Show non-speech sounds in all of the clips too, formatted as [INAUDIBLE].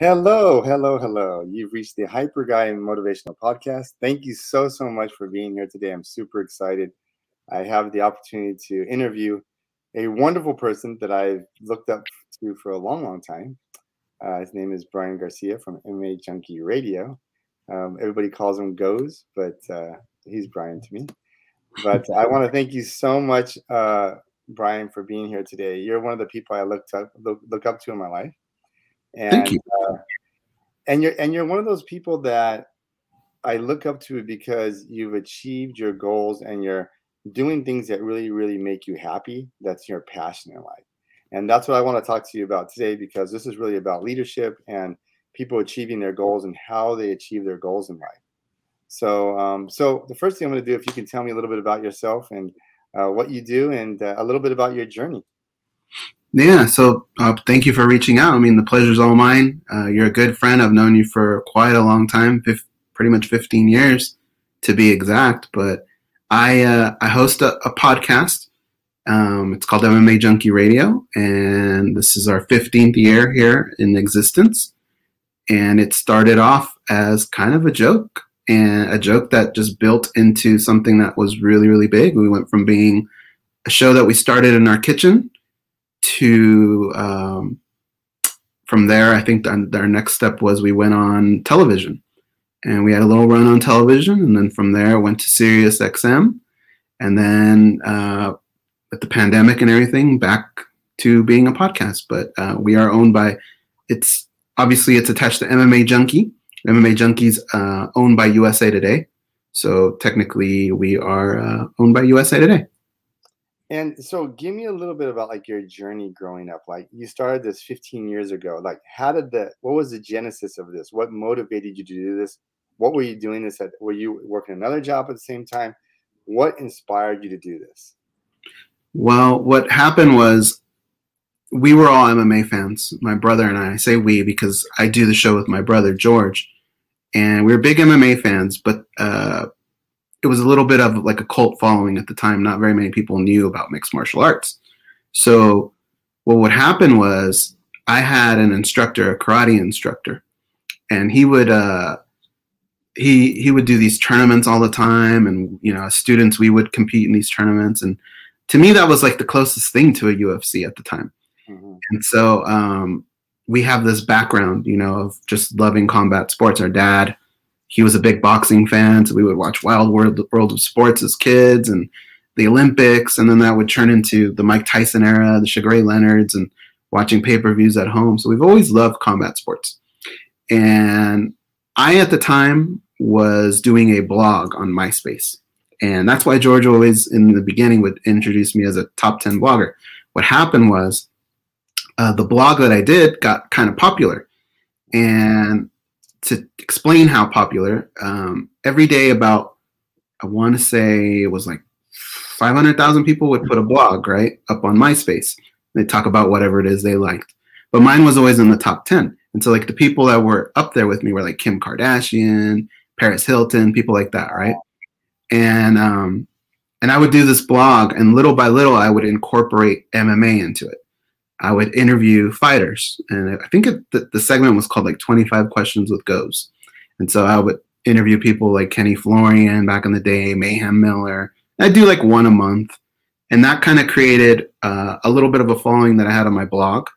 Hello, hello, hello. You've reached the Hyper Guy Motivational Podcast. Thank you so, so much for being here today. I'm super excited. I have the opportunity to interview a wonderful person that I've looked up to for a long, long time. Uh, his name is Brian Garcia from MMA Junkie Radio. Um, everybody calls him Goze, but uh, he's Brian to me. But I want to thank you so much, uh, Brian, for being here today. You're one of the people I looked up look, look up to in my life. And, Thank you. Uh, and you're and you're one of those people that I look up to because you've achieved your goals and you're doing things that really, really make you happy. That's your passion in life. And that's what I want to talk to you about today because this is really about leadership and people achieving their goals and how they achieve their goals in life. So, um, so the first thing I'm going to do, if you can tell me a little bit about yourself and uh, what you do, and uh, a little bit about your journey. Yeah, so uh, thank you for reaching out. I mean, the pleasure's all mine. Uh, you're a good friend. I've known you for quite a long time, fif- pretty much 15 years to be exact. But I uh, I host a, a podcast. Um, it's called MMA Junkie Radio, and this is our 15th year here in existence. And it started off as kind of a joke, and a joke that just built into something that was really, really big. We went from being a show that we started in our kitchen to um, from there, I think our next step was we went on television, and we had a little run on television, and then from there went to Sirius XM, and then uh, with the pandemic and everything, back to being a podcast. But uh, we are owned by it's obviously it's attached to MMA Junkie. MMA Junkies uh, owned by USA Today, so technically we are uh, owned by USA Today. And so give me a little bit about like your journey growing up. Like you started this 15 years ago. Like how did the what was the genesis of this? What motivated you to do this? What were you doing this at? Were you working another job at the same time? What inspired you to do this? Well, what happened was we were all MMA fans, my brother and I. I say we because I do the show with my brother George, and we were big MMA fans. But uh, it was a little bit of like a cult following at the time. Not very many people knew about mixed martial arts. So what would happen was I had an instructor, a karate instructor, and he would uh, he he would do these tournaments all the time, and you know, as students we would compete in these tournaments, and to me that was like the closest thing to a UFC at the time. Mm-hmm. And so um, we have this background, you know, of just loving combat sports. Our dad he was a big boxing fan, so we would watch Wild World, World of Sports as kids and the Olympics, and then that would turn into the Mike Tyson era, the Sugar Leonards, and watching pay per views at home. So we've always loved combat sports. And I, at the time, was doing a blog on MySpace. And that's why George always, in the beginning, would introduce me as a top 10 blogger. What happened was uh, the blog that I did got kind of popular. And to explain how popular, um, every day about I want to say it was like 500,000 people would put a blog right up on MySpace. They talk about whatever it is they liked, but mine was always in the top 10. And so like the people that were up there with me were like Kim Kardashian, Paris Hilton, people like that, right? And um, and I would do this blog, and little by little, I would incorporate MMA into it. I would interview fighters, and I think it, the, the, segment was called like 25 Questions with Goze. And so I would interview people like Kenny Florian back in the day, Mayhem Miller. I do like one a month, and that kind of created uh, a little bit of a following that I had on my blog,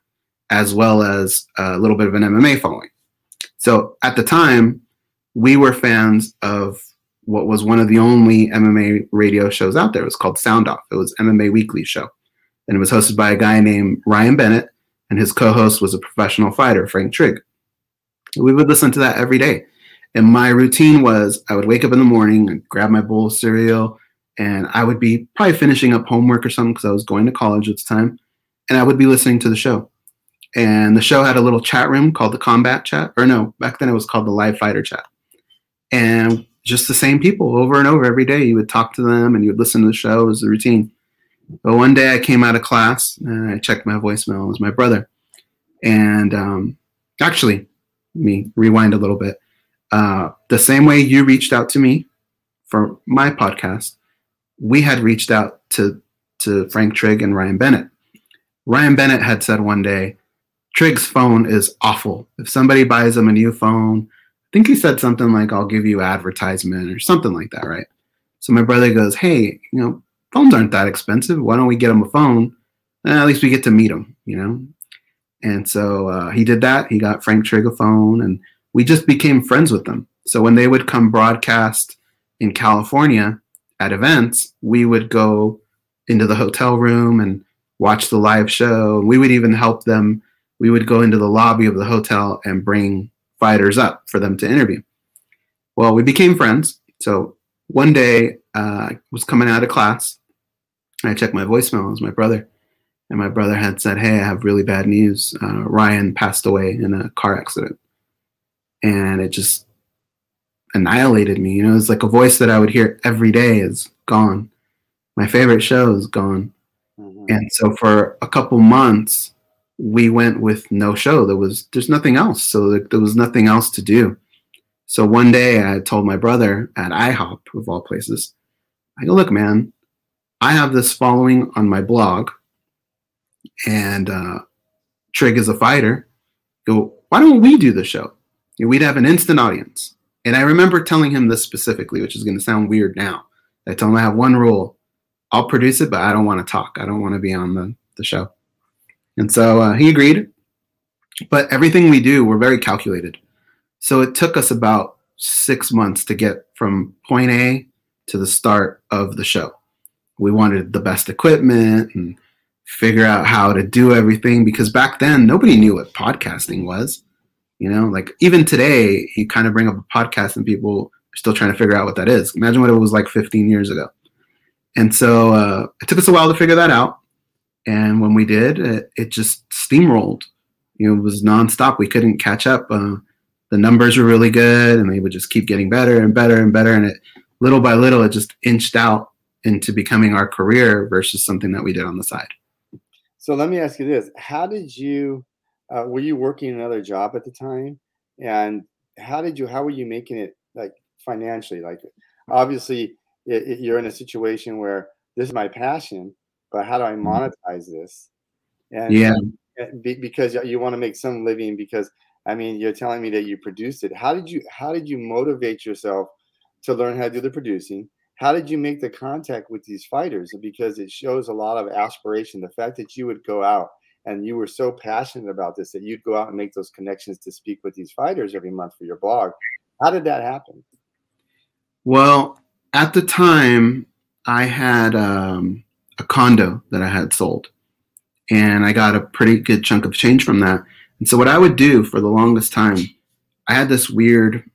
as well as a little bit of an MMA following. So at the time, we were fans of what was one of the only MMA radio shows out there. It was called Sound Off. It was MMA Weekly show and it was hosted by a guy named Ryan Bennett, and his co-host was a professional fighter, Frank Trigg. We would listen to that every day. And my routine was I would wake up in the morning and grab my bowl of cereal, and I would be probably finishing up homework or something because I was going to college at the time, and I would be listening to the show. And the show had a little chat room called the Combat Chat, or no, back then it was called the Live Fighter Chat. And just the same people over and over every day. You would talk to them and you would listen to the show. Was the routine. But one day I came out of class and I checked my voicemail. It was my brother. And um, actually, let me rewind a little bit. Uh, the same way you reached out to me for my podcast, we had reached out to to Frank Trigg and Ryan Bennett. Ryan Bennett had said one day, Trigg's phone is awful. If somebody buys him a new phone, I think he said something like, I'll give you advertisement or something like that, right? So my brother goes, Hey, you know, phones aren't that expensive. Why don't we get him a phone? Eh, at least we get to meet him, you know? And so uh, he did that. He got Frank Trigg a phone and we just became friends with them. So when they would come broadcast in California at events, we would go into the hotel room and watch the live show. We would even help them. We would go into the lobby of the hotel and bring fighters up for them to interview. Well, we became friends. So one day uh, I was coming out of class. I checked my voicemail. It was my brother. And my brother had said, Hey, I have really bad news. Uh, Ryan passed away in a car accident. And it just annihilated me. You know, it's like a voice that I would hear every day is gone. My favorite show is gone. Mm-hmm. And so for a couple months, we went with no show. There was there's nothing else. So there, there was nothing else to do. So one day I told my brother at IHOP of all places, I go, look, man, I have this following on my blog, and uh, Trigg is a fighter. Go, why don't we do the show? You know, we'd have an instant audience. And I remember telling him this specifically, which is going to sound weird now. I told him I have one rule I'll produce it, but I don't want to talk. I don't want to be on the, the show. And so uh, he agreed. But everything we do, we're very calculated. So it took us about six months to get from point A to the start of the show. We wanted the best equipment and figure out how to do everything because back then nobody knew what podcasting was. You know, like even today, you kind of bring up a podcast and people are still trying to figure out what that is. Imagine what it was like 15 years ago. And so uh, it took us a while to figure that out. And when we did, it, it just steamrolled. You know, it was nonstop. We couldn't catch up. Uh, the numbers were really good, and they would just keep getting better and better and better. And it, little by little, it just inched out into becoming our career versus something that we did on the side. So let me ask you this: How did you? Uh, were you working another job at the time? And how did you? How were you making it like financially? Like, obviously, it, it, you're in a situation where this is my passion, but how do I mm-hmm. monetize this? And yeah, because you want to make some living. Because I mean, you're telling me that you produced it. How did you? How did you motivate yourself to learn how to do the producing? How did you make the contact with these fighters? Because it shows a lot of aspiration. The fact that you would go out and you were so passionate about this that you'd go out and make those connections to speak with these fighters every month for your blog. How did that happen? Well, at the time, I had um, a condo that I had sold, and I got a pretty good chunk of change from that. And so, what I would do for the longest time, I had this weird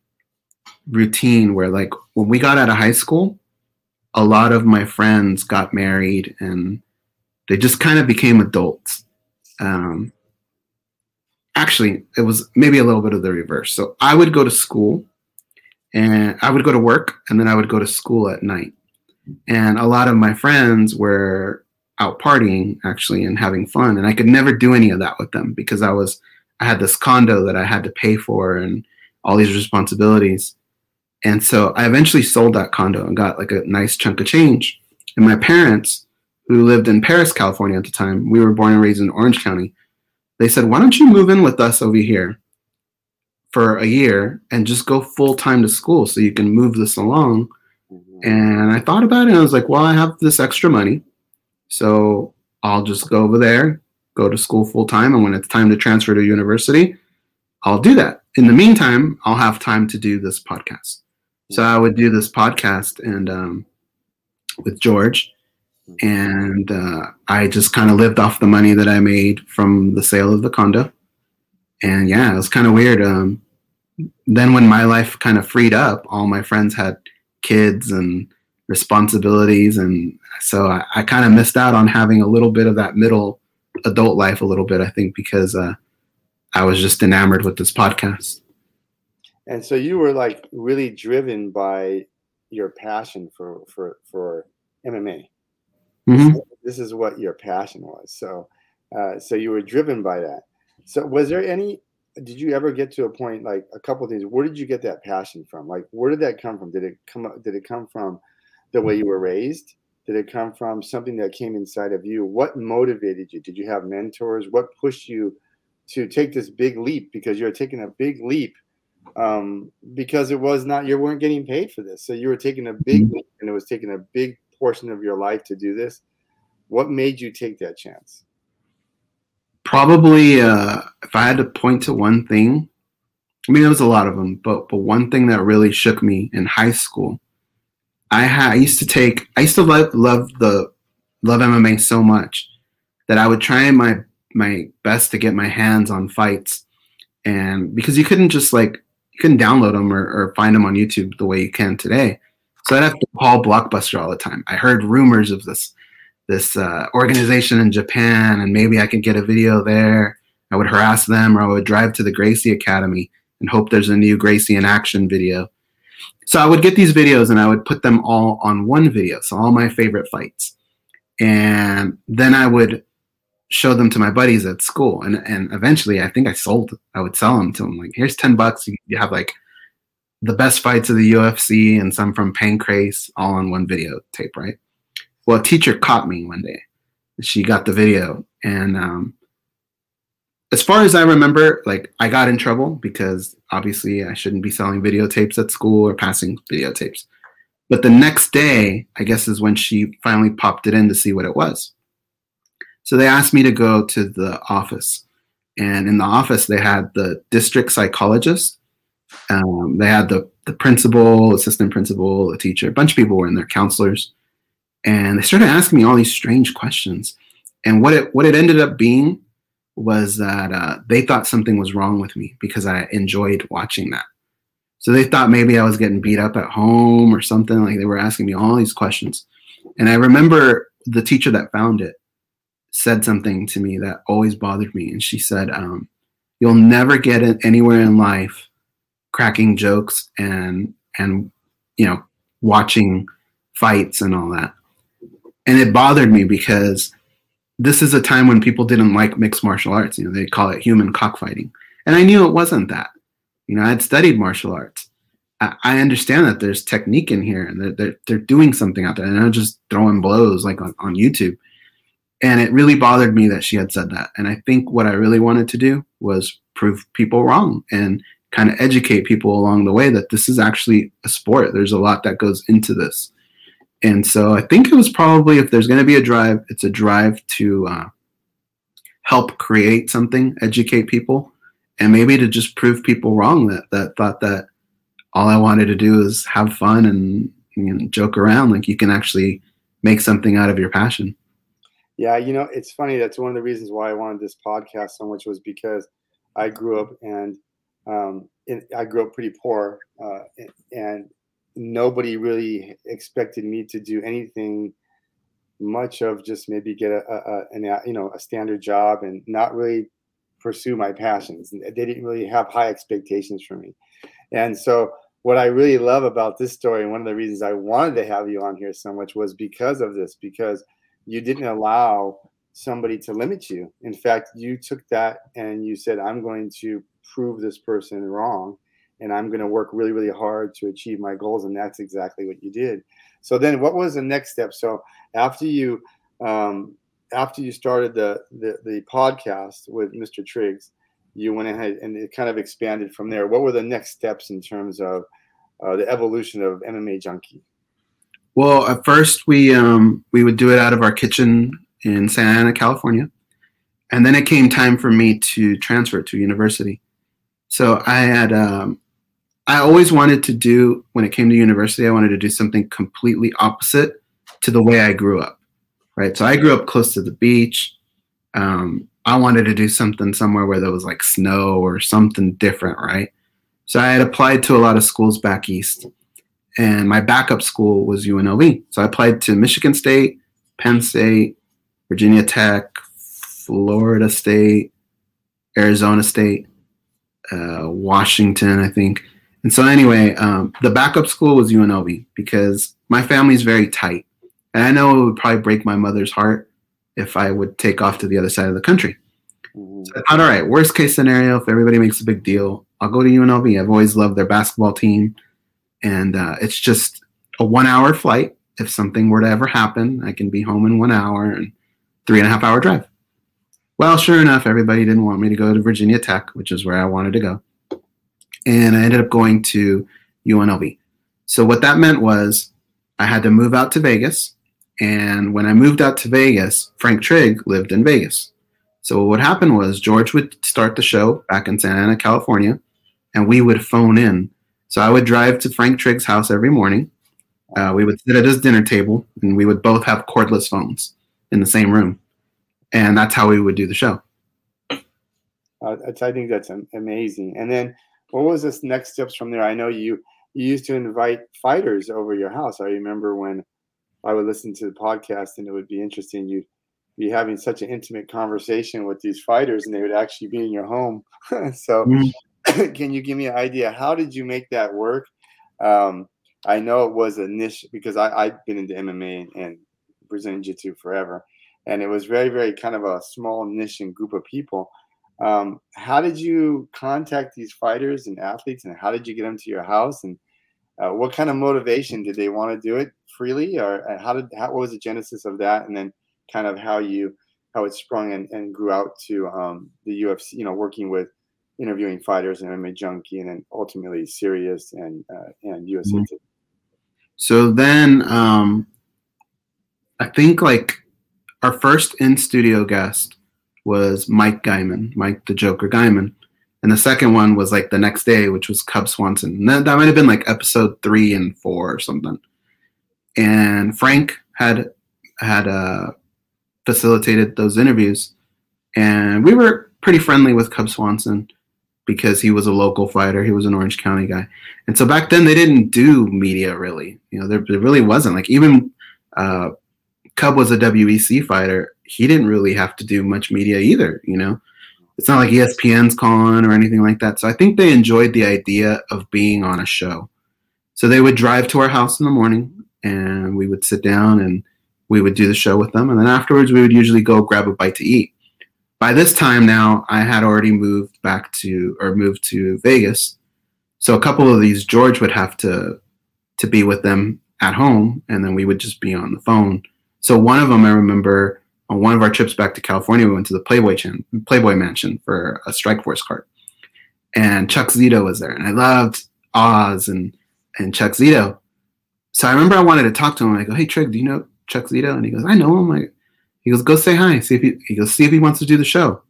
routine where, like, when we got out of high school, a lot of my friends got married and they just kind of became adults. Um, actually, it was maybe a little bit of the reverse. So I would go to school and I would go to work and then I would go to school at night. And a lot of my friends were out partying actually and having fun and I could never do any of that with them because I was I had this condo that I had to pay for and all these responsibilities. And so I eventually sold that condo and got like a nice chunk of change. And my parents, who lived in Perris, California at the time, we were born and raised in Orange County. They said, "Why don't you move in with us over here?" for a year and just go full time to school so you can move this along. Mm-hmm. And I thought about it and I was like, well, I have this extra money. So I'll just go over there, go to school full time. And when it's time to transfer to university, I'll do that. In the meantime, I'll have time to do this podcast. So I would do this podcast and um, with George, and uh, I just kind of lived off the money that I made from the sale of the condo and yeah, it was kind of weird. Um, then when my life kind of freed up, all my friends had kids and responsibilities, and so I, I kind of missed out on having a little bit of that middle adult life a little bit. I think because uh, I was just enamored with this podcast. And so you were like really driven by your passion for for for MMA. Mm-hmm. This is what your passion was. So, uh, so you were driven by that. So was there any did you ever get to a point like a couple things where did you get that passion from like where did that come from did it come did it come from the way you were raised did it come from something that came inside of you what motivated you did you have mentors what pushed you to take this big leap because you're taking a big leap um, because it was not you weren't getting paid for this. So you were taking a big mm-hmm. and it was taking a big portion of your life to do this. What made you take that chance? Probably, uh, if I had to point to one thing, I mean, there was a lot of them, but but one thing that really shook me in high school, I had I used to take I used to love love the love MMA so much that I would try my my best to get my hands on fights, and because you couldn't just like couldn't download them or, or find them on YouTube the way you can today, so I'd have to call Blockbuster all the time. I heard rumors of this this uh, organization in Japan, and maybe I could get a video there. I would harass them, or I would drive to the Gracie Academy and hope there's a new Gracie in action video. So I would get these videos and I would put them all on one video, so all my favorite fights, and then I would show them to my buddies at school. And and eventually, I think I sold. I would sell them to them like, here's ten bucks. You have like the best fights of the UFC and some from Pancrase all on one video tape, right? Well, a teacher caught me one day. She got the video, and um, as far as I remember, like I got in trouble because obviously I shouldn't be selling videotapes at school or passing videotapes. But the next day, I guess, is when she finally popped it in to see what it was. So they asked me to go to the office. And in the office, they had the district psychologist. Um, they had the, the principal, assistant principal, the teacher, a bunch of people were in there, counselors and they started asking me all these strange questions. And what it what it ended up being was that uh, they thought something was wrong with me because I enjoyed watching that. So they thought maybe I was getting beat up at home or something. Like they were asking me all these questions. And I remember the teacher that found it said something to me that always bothered me. And she said, um, "You'll never get it anywhere in life cracking jokes and and you know watching fights and all that and it bothered me because this is a time when people didn't like mixed martial arts. You know, they call it human cockfighting, and I knew it wasn't that. You know, I had studied martial arts. I, understand that there's technique in here, and they're, they're, they're doing something out there, and I'm just throwing blows like on, on YouTube. And it really bothered me that she had said that. And I think what I really wanted to do was prove people wrong and kind of educate people along the way that this is actually a sport. There's a lot that goes into this and so I think it was probably if there's going to be a drive, it's a drive to uh, help create something, educate people, and maybe to just prove people wrong that that thought that all I wanted to do is have fun and you know, joke around. Like you can actually make something out of your passion. Yeah, you know, it's funny. That's one of the reasons why I wanted this podcast so much was because I grew up and um, in, I grew up pretty poor, uh, and nobody really expected me to do anything much of just maybe get a, a, a, you know a standard job and not really pursue my passions. They didn't really have high expectations for me, and so what I really love about this story and one of the reasons I wanted to have you on here so much was because of this because you didn't allow somebody to limit you. In fact, you took that and you said, "I'm going to prove this person wrong." and I'm going to work really, really hard to achieve my goals. And that's exactly what you did. So then, what was the next step? So after you um, after you started the, the the podcast with Mr. Triggs, you went ahead and it kind of expanded from there. What were the next steps in terms of uh, the evolution of MMA Junkie? Well, at first we um, we would do it out of our kitchen in Santa Ana, California, and then it came time for me to transfer to university. So I had um, I always wanted to do when it came to university, I wanted to do something completely opposite to the way I grew up. Right. So I grew up close to the beach. Um, I wanted to do something somewhere where there was like snow or something different, right? So I had applied to a lot of schools back east, and my backup school was UNLV. So I applied to Michigan State, Penn State, Virginia Tech, Florida State, Arizona State, uh, Washington, I think. And so, anyway, um, the backup school was UNLV because my family is very tight. And I know it would probably break my mother's heart if I would take off to the other side of the country. Mm-hmm. So I thought, all right, worst case scenario, if everybody makes a big deal, I'll go to UNLV. I've always loved their basketball team. And uh, it's just a one hour flight. If something were to ever happen, I can be home in one hour and three and a half hour drive. Well, sure enough, everybody didn't want me to go to Virginia Tech, which is where I wanted to go. And I ended up going to UNLV. So what that meant was I had to move out to Vegas. And when I moved out to Vegas, Frank Trigg lived in Vegas. So what happened was George would start the show back in Santa Ana, California, and we would phone in. So I would drive to Frank Trigg's house every morning. Uh, we would sit at his dinner table, and we would both have cordless phones in the same room and that's how we would do the show. Uh, I think that's amazing. And then, what was this next steps from there? I know you you used to invite fighters over your house. I remember when I would listen to the podcast, and it would be interesting. You'd be having such an intimate conversation with these fighters, and they would actually be in your home. [LAUGHS] so, mm-hmm. [COUGHS] can you give me an idea? How did you make that work? Um, I know it was a niche because I, I've been into MMA and, Brazilian Jiu Jitsu forever and it was very very kind of a small niche and group of people um, how did you contact these fighters and athletes and how did you get them to your house and uh, what kind of motivation did they want to do it freely or how did how, what was the genesis of that and then kind of how you how it sprung and, and grew out to um, the UFC you know working with interviewing fighters and MMA junkie and then ultimately Sirius and uh, and USA mm-hmm. so then um, I think like our first in studio guest was Mike Guymon, Mike the Joker Guymon. And the second one was like the next day, which was Cub Swanson. And that, that might have been like episode three and four or something. And Frank had had uh, facilitated those interviews, and we were pretty friendly with Cub Swanson because he was a local fighter. He was an Orange County guy, and so back then they didn't do media really. You know, there, there really wasn't like even uh, Cub was a WEC fighter, he didn't really have to do much media either, you know? It's not like ESPN's calling or anything like that. So I think they enjoyed the idea of being on a show. So they would drive to our house in the morning and we would sit down and we would do the show with them. And then afterwards, we would usually go grab a bite to eat. By this time now, I had already moved back to or moved to Vegas. So a couple of these, George would have to to be with them at home, and then we would just be on the phone so one of them, I remember on one of our trips back to California, we went to the Playboy Chan- Playboy Mansion for a Strikeforce card, and Chuck Zito was there, and I loved Oz and and Chuck Zito. So I remember I wanted to talk to him. I go, "Hey, Trigg, do you know Chuck Zito?" And he goes, "I know him." Like, he goes, "Go say hi. See if he." He goes, "See if he wants to do the show."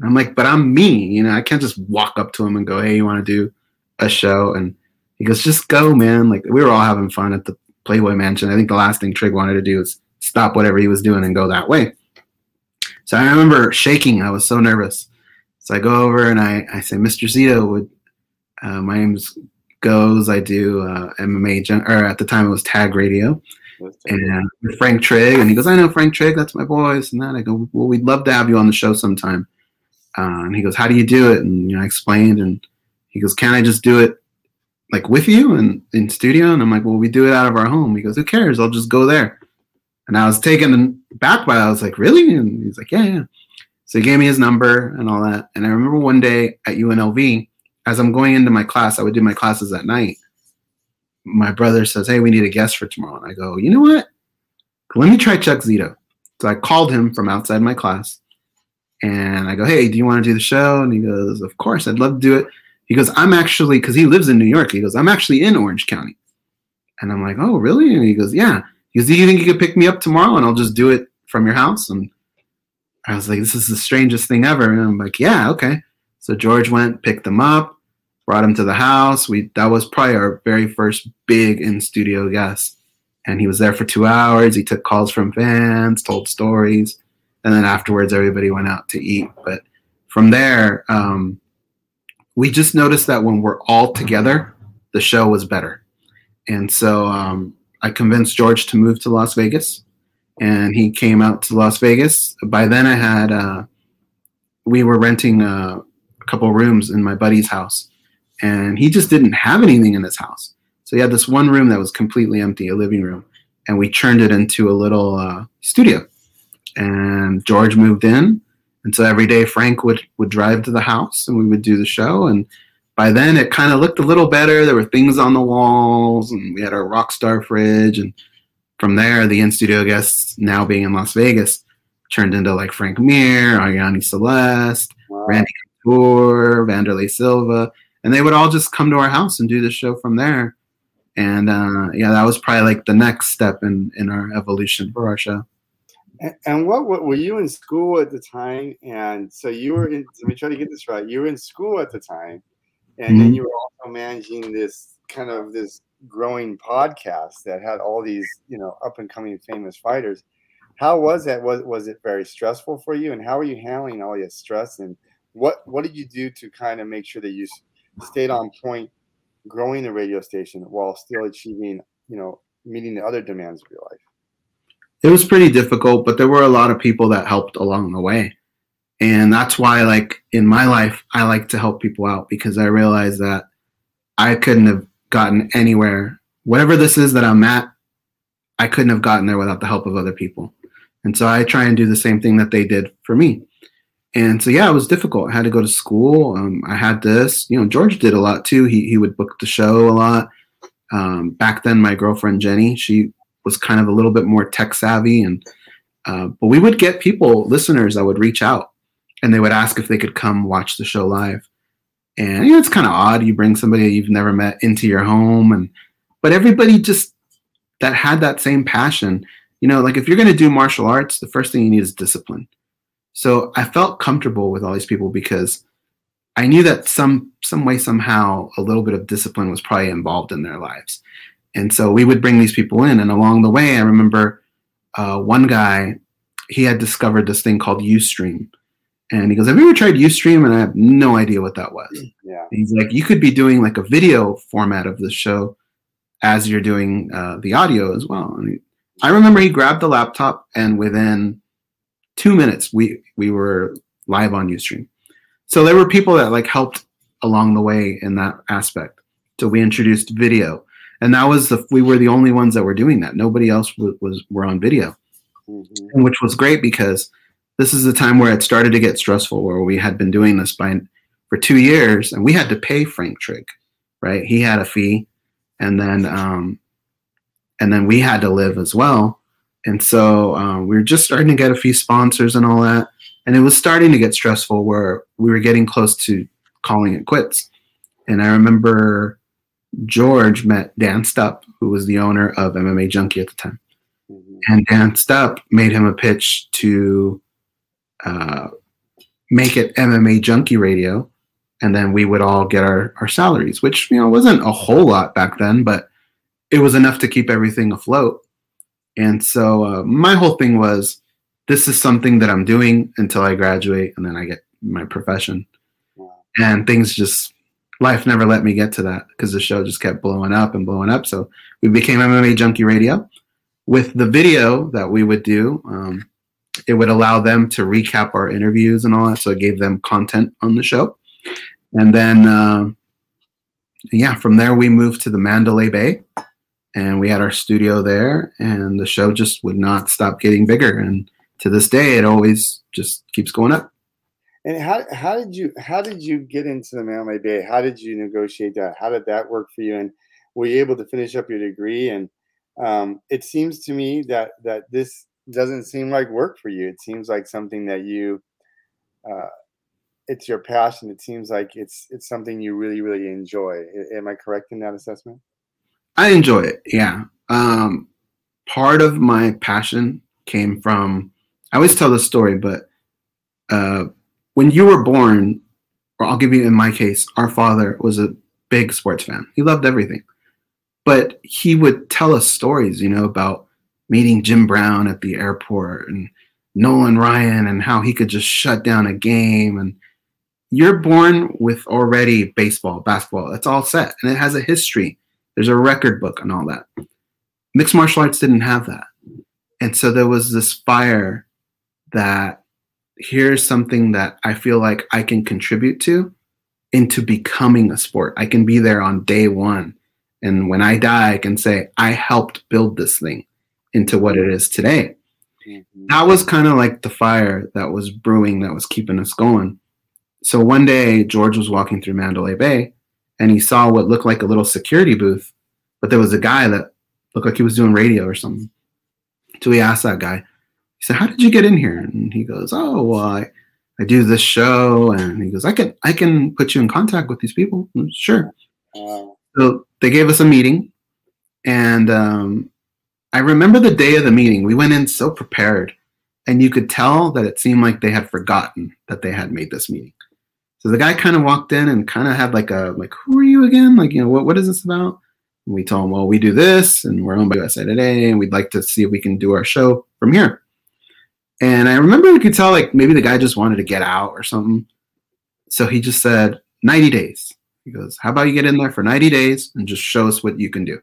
And I'm like, "But I'm me, you know. I can't just walk up to him and go, "Hey, you want to do a show?" And he goes, "Just go, man." Like we were all having fun at the Playboy Mansion. I think the last thing Trigg wanted to do was stop whatever he was doing and go that way. So I remember shaking. I was so nervous. So I go over and I, I say, Mr. Zito, would uh, my name's Goze. I do uh, MMA, or at the time it was Tag Radio. And Frank Trigg, and he goes, I know Frank Trigg, that's my voice, and that. I go, well, we'd love to have you on the show sometime. Uh, and he goes, how do you do it? And you know, I explained, and he goes, can I just do it like with you and in studio? And I'm like, well, we do it out of our home. He goes, who cares? I'll just go there. And I was taken back by it. I was like, really? And he's like, yeah, yeah. So he gave me his number and all that. And I remember one day at UNLV, as I'm going into my class, I would do my classes at night. My brother says, hey, we need a guest for tomorrow. And I go, you know what? Let me try Chuck Zito. So I called him from outside my class. And I go, hey, do you want to do the show? And he goes, of course, I'd love to do it. He goes, I'm actually, because he lives in New York, he goes, I'm actually in Orange County. And I'm like, oh, really? And he goes, yeah. He goes, Do you think you could pick me up tomorrow and I'll just do it from your house? And I was like, This is the strangest thing ever. And I'm like, Yeah, okay. So George went, picked him up, brought him to the house. We that was probably our very first big in studio guest. And he was there for two hours. He took calls from fans, told stories, and then afterwards everybody went out to eat. But from there, um, we just noticed that when we're all together, the show was better. And so um, I convinced George to move to Las Vegas, and he came out to Las Vegas. By then, I had uh, we were renting a, a couple rooms in my buddy's house, and he just didn't have anything in his house. So he had this one room that was completely empty, a living room, and we turned it into a little uh, studio. And George moved in, and so every day Frank would would drive to the house, and we would do the show, and by then it kind of looked a little better. There were things on the walls, and we had our rock star fridge. And from there, the in studio guests now being in Las Vegas turned into like Frank Mir, Arianny Celeste, Wow. Randy Couture, Wanderlei Silva, and they would all just come to our house and do the show from there. And uh, yeah, that was probably like the next step in in our evolution for our show. And, and what, what were you in school at the time? And so you were in. Let me try to get this right. You were in school at the time, and then Mhm. you were also managing this kind of this growing podcast that had all these you know up and coming famous fighters. How was that? Was was it very stressful for you? And how are you handling all your stress? And what what did you do to kind of make sure that you stayed on point, growing the radio station while still achieving you know meeting the other demands of your life? it was pretty difficult, but there were a lot of people that helped along the way. And that's why, like, in my life, I like to help people out because I realize that I couldn't have gotten anywhere. Whatever this is that I'm at, I couldn't have gotten there without the help of other people. And so I try and do the same thing that they did for me. And so, yeah, it was difficult. I had to go to school. Um, I had this, you know, George did a lot too. He, he would book the show a lot. Um, back then, my girlfriend Jenny, she was kind of a little bit more tech savvy and uh, but we would get people listeners that would reach out and they would ask if they could come watch the show live and you know, it's kind of odd you bring somebody you've never met into your home and but everybody just that had that same passion you know like if you're going to do martial arts the first thing you need is discipline so i felt comfortable with all these people because i knew that some some way somehow a little bit of discipline was probably involved in their lives and so we would bring these people in. And along the way, I remember uh, one guy, he had discovered this thing called Ustream. And he goes, Have you ever tried Ustream? And I have no idea what that was. Yeah. And he's like, You could be doing like a video format of the show as you're doing uh, the audio as well. And he, I remember he grabbed the laptop, and within two minutes, we, we were live on Ustream. So there were people that like helped along the way in that aspect. So we introduced video and that was the we were the only ones that were doing that nobody else w- was were on video Mhm. which was great because this is the time where it started to get stressful where we had been doing this by for two years and we had to pay frank trigg right he had a fee and then um and then we had to live as well and so um, we were just starting to get a few sponsors and all that and it was starting to get stressful where we were getting close to calling it quits and i remember George met Dann Stupp, who was the owner of MMA Junkie at the time. Mhm. And Dann Stupp made him a pitch to uh, make it MMA Junkie Radio. And then we would all get our, our salaries, which, you know, wasn't a whole lot back then, but it was enough to keep everything afloat. And so uh, my whole thing was this is something that I'm doing until I graduate and then I get my profession. Wow. And things just life never let me get to that because the show just kept blowing up and blowing up. So we became MMA Junkie Radio. With the video that we would do, um, it would allow them to recap our interviews and all that. So it gave them content on the show. And then, uh, yeah, from there we moved to the Mandalay Bay and we had our studio there and the show just would not stop getting bigger. And to this day, it always just keeps going up. And how how did you how did you get into the Mandalay Bay? How did you negotiate that? How did that work for you? And were you able to finish up your degree? And um, it seems to me that that this doesn't seem like work for you. It seems like something that you uh, it's your passion. It seems like it's it's something you really really enjoy. Am I correct in that assessment? I enjoy it. Yeah. Um, part of my passion came from. I always tell this story, but uh, when you were born, or I'll give you in my case, our father was a big sports fan. He loved everything, but he would tell us stories, you know, about meeting Jim Brown at the airport and Nolan Ryan and how he could just shut down a game. And you're born with already baseball, basketball. That's all set, and it has a history. There's a record book and all that. Mixed martial arts didn't have that. And so there was this fire that here's something that I feel like I can contribute to into becoming a sport. I can be there on day one. And when I die, I can say, I helped build this thing into what it is today. Mhm. That was kind of like the fire that was brewing that was keeping us going. So one day, George was walking through Mandalay Bay and he saw what looked like a little security booth, but there was a guy that looked like he was doing radio or something. So he asked that guy, he said, "How did you get in here?" And he goes, "Oh, well, I, I do this show." And he goes, "I can I can put you in contact with these people." sure. So they gave us a meeting, and um, I remember the day of the meeting. We went in so prepared, and you could tell that it seemed like they had forgotten that they had made this meeting. So the guy kind of walked in and kind of had like a like, "Who are you again? Like, you know, what what is this about?" And we told him, "Well, we do this, and we're owned by USA Today, and we'd like to see if we can do our show from here." And I remember we could tell like maybe the guy just wanted to get out or something. So he just said, 90 days. He goes, How about you get in there for 90 days and just show us what you can do?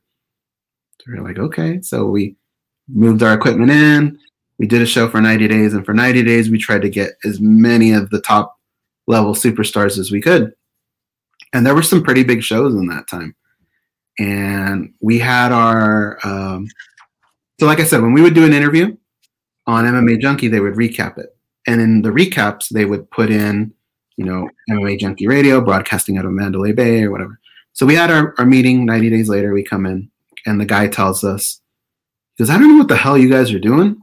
So we're like, Okay. So we moved our equipment in. We did a show for 90 days. And for 90 days, we tried to get as many of the top level superstars as we could. And there were some pretty big shows in that time. And we had our, um, so like I said, when we would do an interview, on MMA Junkie, they would recap it. And in the recaps, they would put in, you know, MMA Junkie Radio, broadcasting out of Mandalay Bay or whatever. So we had our, our meeting 90 days later. We come in, and the guy tells us, because I don't know what the hell you guys are doing,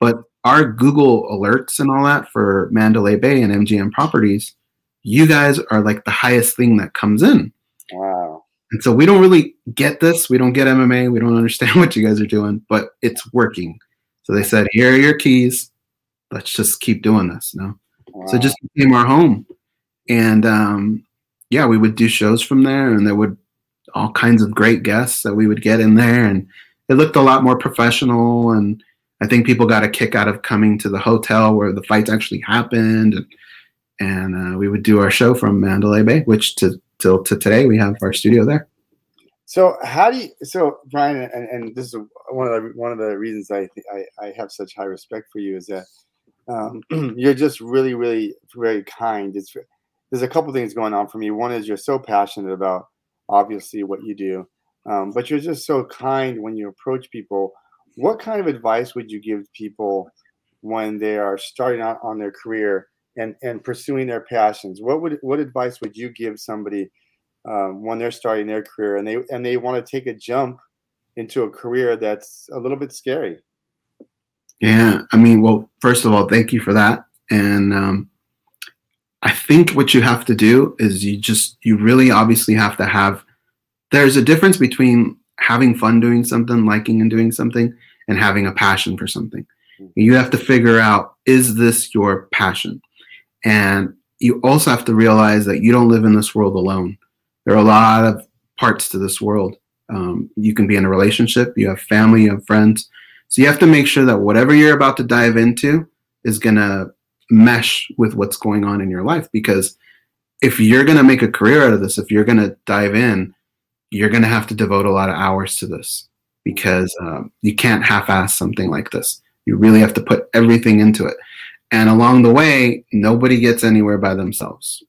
but our Google alerts and all that for Mandalay Bay and MGM properties, you guys are like the highest thing that comes in. Wow. And so we don't really get this. We don't get MMA. We don't understand [LAUGHS] what you guys are doing, but it's working. So they said, "Here are your keys. Let's just keep doing this." You know? wow. so it just became our home, and um, yeah, we would do shows from there, and there would all kinds of great guests that we would get in there, and it looked a lot more professional. And I think people got a kick out of coming to the hotel where the fights actually happened, and and uh, we would do our show from Mandalay Bay, which to till to today we have our studio there. So how do you? So Brian, and, and this is one of the one of the reasons I I, I have such high respect for you is that um, [CLEARS THROAT] you're just really really very kind. It's there's a couple things going on for me. One is you're so passionate about obviously what you do, um, but you're just so kind when you approach people. What kind of advice would you give people when they are starting out on their career and and pursuing their passions? What would what advice would you give somebody? um, when they're starting their career and they and they want to take a jump into a career that's a little bit scary. Yeah, I mean, well, first of all, thank you for that, and um, I think what you have to do is you just you really obviously have to have. There's a difference between having fun doing something, liking and doing something, and having a passion for something. Mm-hmm. You have to figure out is this your passion, and you also have to realize that you don't live in this world alone there are a lot of parts to this world. Um, you can be in a relationship, you have family, you have friends. So you have to make sure that whatever you're about to dive into is going to mesh with what's going on in your life. Because if you're going to make a career out of this, if you're going to dive in, you're going to have to devote a lot of hours to this because um, you can't half ass something like this. You really have to put everything into it. And along the way, nobody gets anywhere by themselves.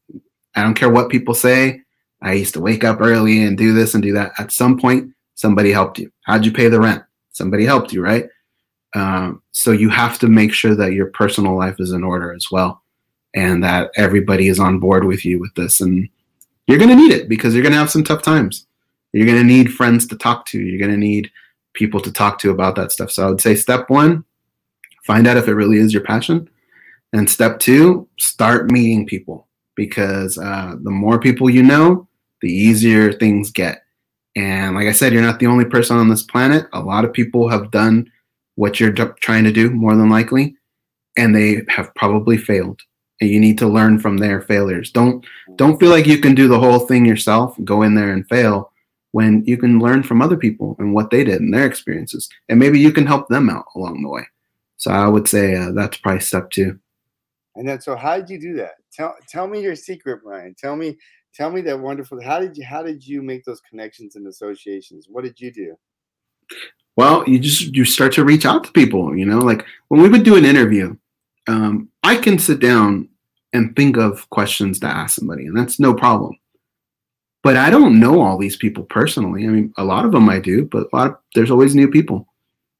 I don't care what people say. I used to wake up early and do this and do that. At some point, somebody helped you. How'd you pay the rent? Somebody helped you, right? Um, so you have to make sure that your personal life is in order as well, and that everybody is on board with you with this. And you're going to need it because you're going to have some tough times. You're going to need friends to talk to. You're going to need people to talk to about that stuff. So I would say step one, find out if it really is your passion. And step two, start meeting people because uh, the more people you know, the easier things get. And like I said, you're not the only person on this planet. A lot of people have done what you're trying to do, more than likely, and they have probably failed. And you need to learn from their failures. Don't don't feel like you can do the whole thing yourself, go in there and fail when you can learn from other people and what they did and their experiences, and maybe you can help them out along the way. So I would say uh, that's probably step two. And then, so how did you do that? Tell tell me your secret, Brian. Tell me tell me that wonderful. How did you how did you make those connections and associations? What did you do? Well, you just you start to reach out to people. You know, like when we would do an interview, um, I can sit down and think of questions to ask somebody, and that's no problem. But I don't know all these people personally. I mean, a lot of them I do, but a lot of, there's always new people.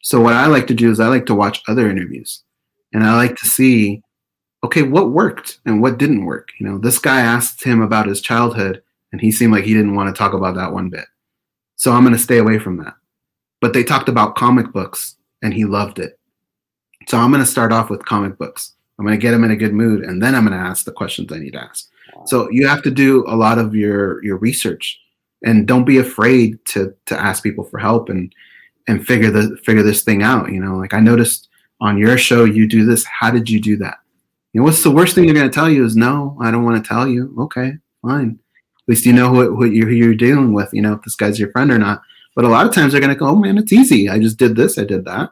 So what I like to do is I like to watch other interviews, and I like to see okay, what worked and what didn't work? You know, this guy asked him about his childhood and he seemed like he didn't want to talk about that one bit. So I'm going to stay away from that. But they talked about comic books and he loved it. So I'm going to start off with comic books. I'm going to get him in a good mood, and then I'm going to ask the questions I need to ask. So you have to do a lot of your your research, and don't be afraid to to ask people for help and and figure the figure this thing out. You know, like I noticed on your show, you do this. How did you do that? You know, what's the worst thing they're going to tell you is no, I don't want to tell you. Okay, fine. At least you know who, who, you're, who you're dealing with. You know if this guy's your friend or not. But a lot of times they're going to go, oh man, it's easy. I just did this. I did that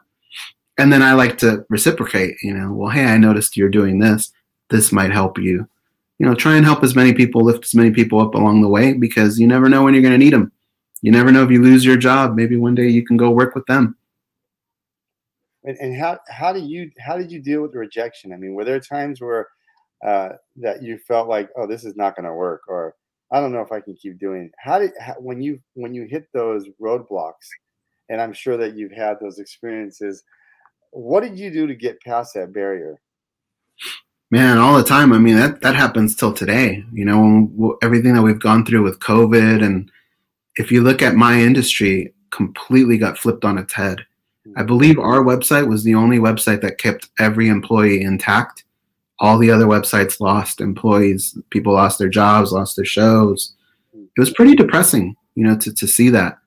and then I like to reciprocate, you know, well, hey, I noticed you're doing this. This might help you. You know, try and help as many people, lift as many people up along the way because you never know when you're going to need them. You never know if you lose your job, maybe one day you can go work with them. And, and how how do you how did you deal with rejection? I mean, were there times where uh, that you felt like, oh, this is not going to work, or I don't know if I can keep doing. It. How did how, when you when you hit those roadblocks, and I'm sure that you've had those experiences what did you do to get past that barrier? Man, all the time. I mean, that that happens till today. You know, everything that we've gone through with COVID, and if you look at my industry, completely got flipped on its head. I believe our website was the only website that kept every employee intact. All the other websites lost employees. People lost their jobs, lost their shows. It was pretty depressing, you know, to, to see that.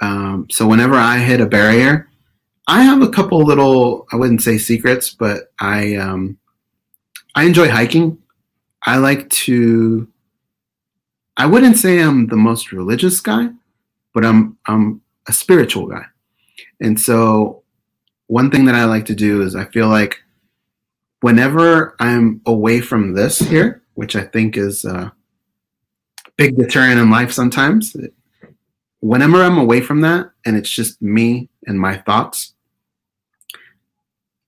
Um, so whenever I hit a barrier, I have a couple little I wouldn't say secrets, but I um, I enjoy hiking. I like to I wouldn't say I'm the most religious guy, but I'm I'm a spiritual guy. And so one thing that I like to do is I feel like whenever I'm away from this here, which I think is a big deterrent in life sometimes, whenever I'm away from that and it's just me and my thoughts,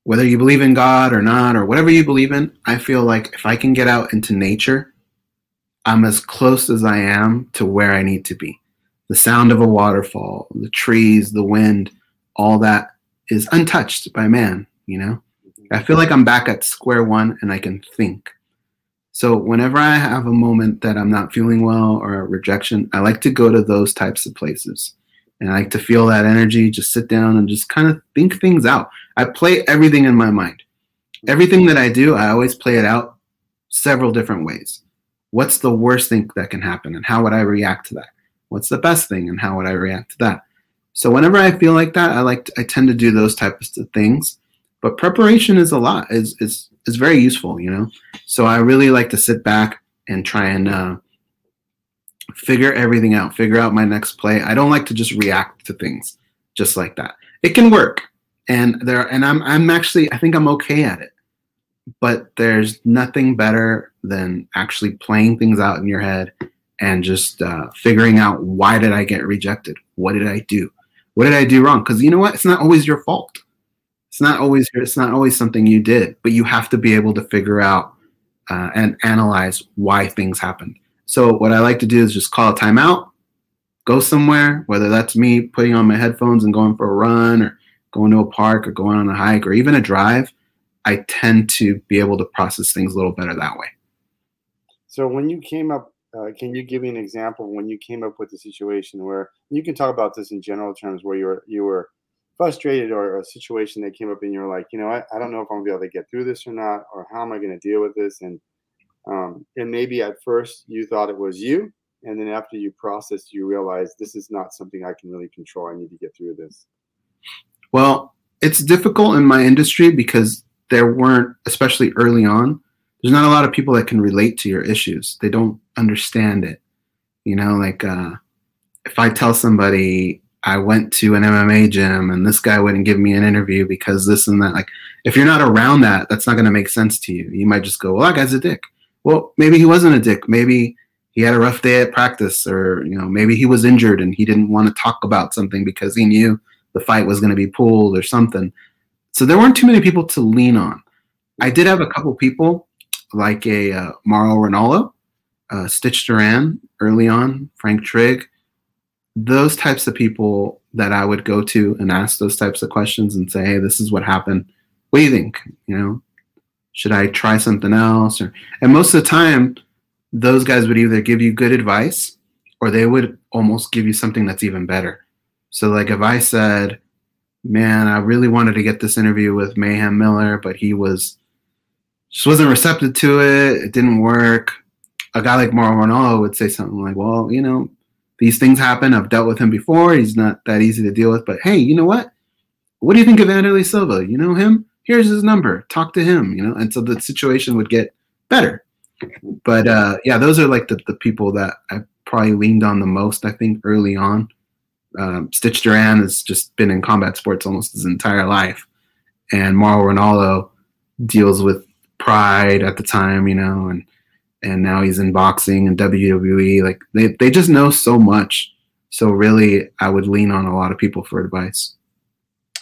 whether you believe in God or not, or whatever you believe in, I feel like if I can get out into nature, I'm as close as I am to where I need to be. The sound of a waterfall, the trees, the wind, all that is untouched by man, you know? I feel like I'm back at square one and I can think. So whenever I have a moment that I'm not feeling well or a rejection, I like to go to those types of places. And I like to feel that energy, just sit down and just kind of think things out. I play everything in my mind. Everything that I do, I always play it out several different ways. What's the worst thing that can happen and how would I react to that? What's the best thing and how would I react to that? So whenever I feel like that, I like to, I tend to do those types of things. But preparation is a lot is is is very useful, you know. So I really like to sit back and try and uh, figure everything out, figure out my next play. I don't like to just react to things just like that. It can work and there and I'm I'm actually I think I'm okay at it. But there's nothing better than actually playing things out in your head and just uh, figuring out why did I get rejected? What did I do? What did I do wrong? Because you know what? It's not always your fault. It's not always it's not always something you did, but you have to be able to figure out uh, and analyze why things happened. So what I like to do is just call a timeout, go somewhere, whether that's me putting on my headphones and going for a run or going to a park or going on a hike or even a drive, I tend to be able to process things a little better that way. So when you came up, uh, can you give me an example when you came up with a situation where you can talk about this in general terms where you were you were frustrated or a situation that came up and you're like, you know, I, I don't know if I'm gonna be able to get through this or not, or how am I gonna deal with this? And um, and maybe at first you thought it was you, and then after you processed, you realize this is not something I can really control. I need to get through this. Well, it's difficult in my industry because there weren't, especially early on, there's not a lot of people that can relate to your issues. They don't understand it. You know, like uh, if I tell somebody I went to an MMA gym and this guy wouldn't give me an interview because this and that, like if you're not around that, that's not going to make sense to you. You might just go, well, that guy's a dick. Well, maybe he wasn't a dick. Maybe he had a rough day at practice or, you know, maybe he was injured and he didn't want to talk about something because he knew the fight was going to be pulled or something. So there weren't too many people to lean on. I did have a couple people like a uh, Mauro Ranallo, uh, Stitch Duran early on, Frank Trigg, those types of people that I would go to and ask those types of questions and say, hey, this is what happened. What do you think? You know, should I try something else? Or, and most of the time, those guys would either give you good advice or they would almost give you something that's even better. So like if I said, man, I really wanted to get this interview with Mayhem Miller, but he was just wasn't receptive to it. It didn't work. A guy like Mauro Ranallo would say something like, well, you know, these things happen. I've dealt with him before. He's not that easy to deal with. But hey, you know what? What do you think of Wanderlei Silva? You know him? Here's his number. Talk to him, you know? And so the situation would get better. But uh, yeah, those are like the, the people that I probably leaned on the most, I think, early on. Um, Stitch Duran has just been in combat sports almost his entire life. And Mauro Ranallo deals with pride at the time, you know, and and now he's in boxing and WWE. Like they, they just know so much. So really, I would lean on a lot of people for advice.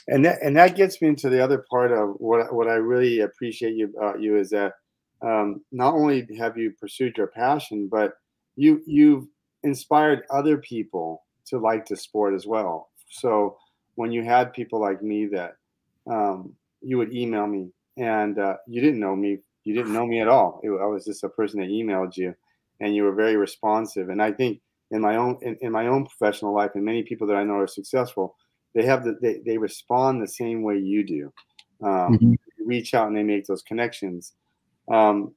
And that and that gets me into the other part of what what I really appreciate you about you is that um, not only have you pursued your passion, but you you've inspired other people to like the sport as well. So when you had people like me that um, you would email me and uh, you didn't know me you didn't know me at all. It, I was just a person that emailed you, and you were very responsive. And I think in my own in, in my own professional life, and many people that I know are successful, they have the they, they respond the same way you do. Um, mm-hmm. Reach out and they make those connections. Um,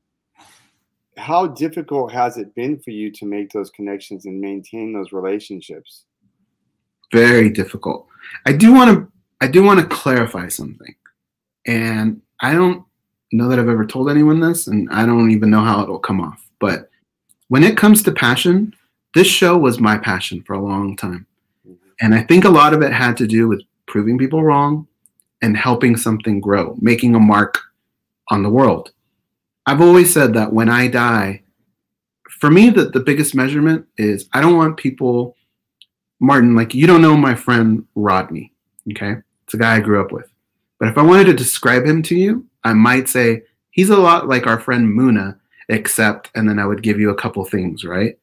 how difficult has it been for you to make those connections and maintain those relationships? Very difficult. I do want to I do want to clarify something, and I don't know that I've ever told anyone this, and I don't even know how it'll come off. But when it comes to passion, this show was my passion for a long time. And I think a lot of it had to do with proving people wrong and helping something grow, making a mark on the world. I've always said that when I die, for me, the, the biggest measurement is I don't want people, Martin, like you don't know my friend Rodney, okay? It's a guy I grew up with. But if I wanted to describe him to you, I might say he's a lot like our friend Muna, except, and then I would give you a couple things, right?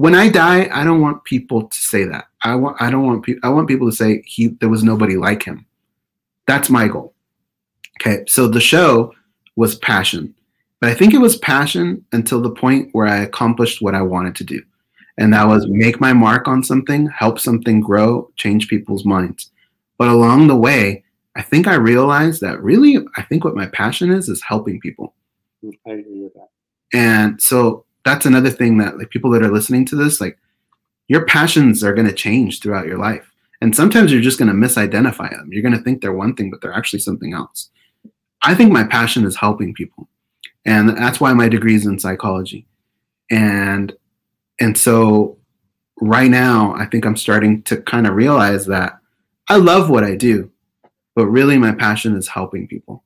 When I die, I don't want people to say that. I want, I don't want people, I want people to say he, there was nobody like him. That's my goal. Okay. So the show was passion, but I think it was passion until the point where I accomplished what I wanted to do. And that was make my mark on something, help something grow, change people's minds. But along the way, I think I realized that really, I think what my passion is is helping people. I agree with that. And so that's another thing that like people that are listening to this, like your passions are going to change throughout your life. And sometimes you're just going to misidentify them. You're going to think they're one thing, but they're actually something else. I think my passion is helping people. And that's why my degree is in psychology. And and so right now I think I'm starting to kind of realize that I love what I do but really my passion is helping people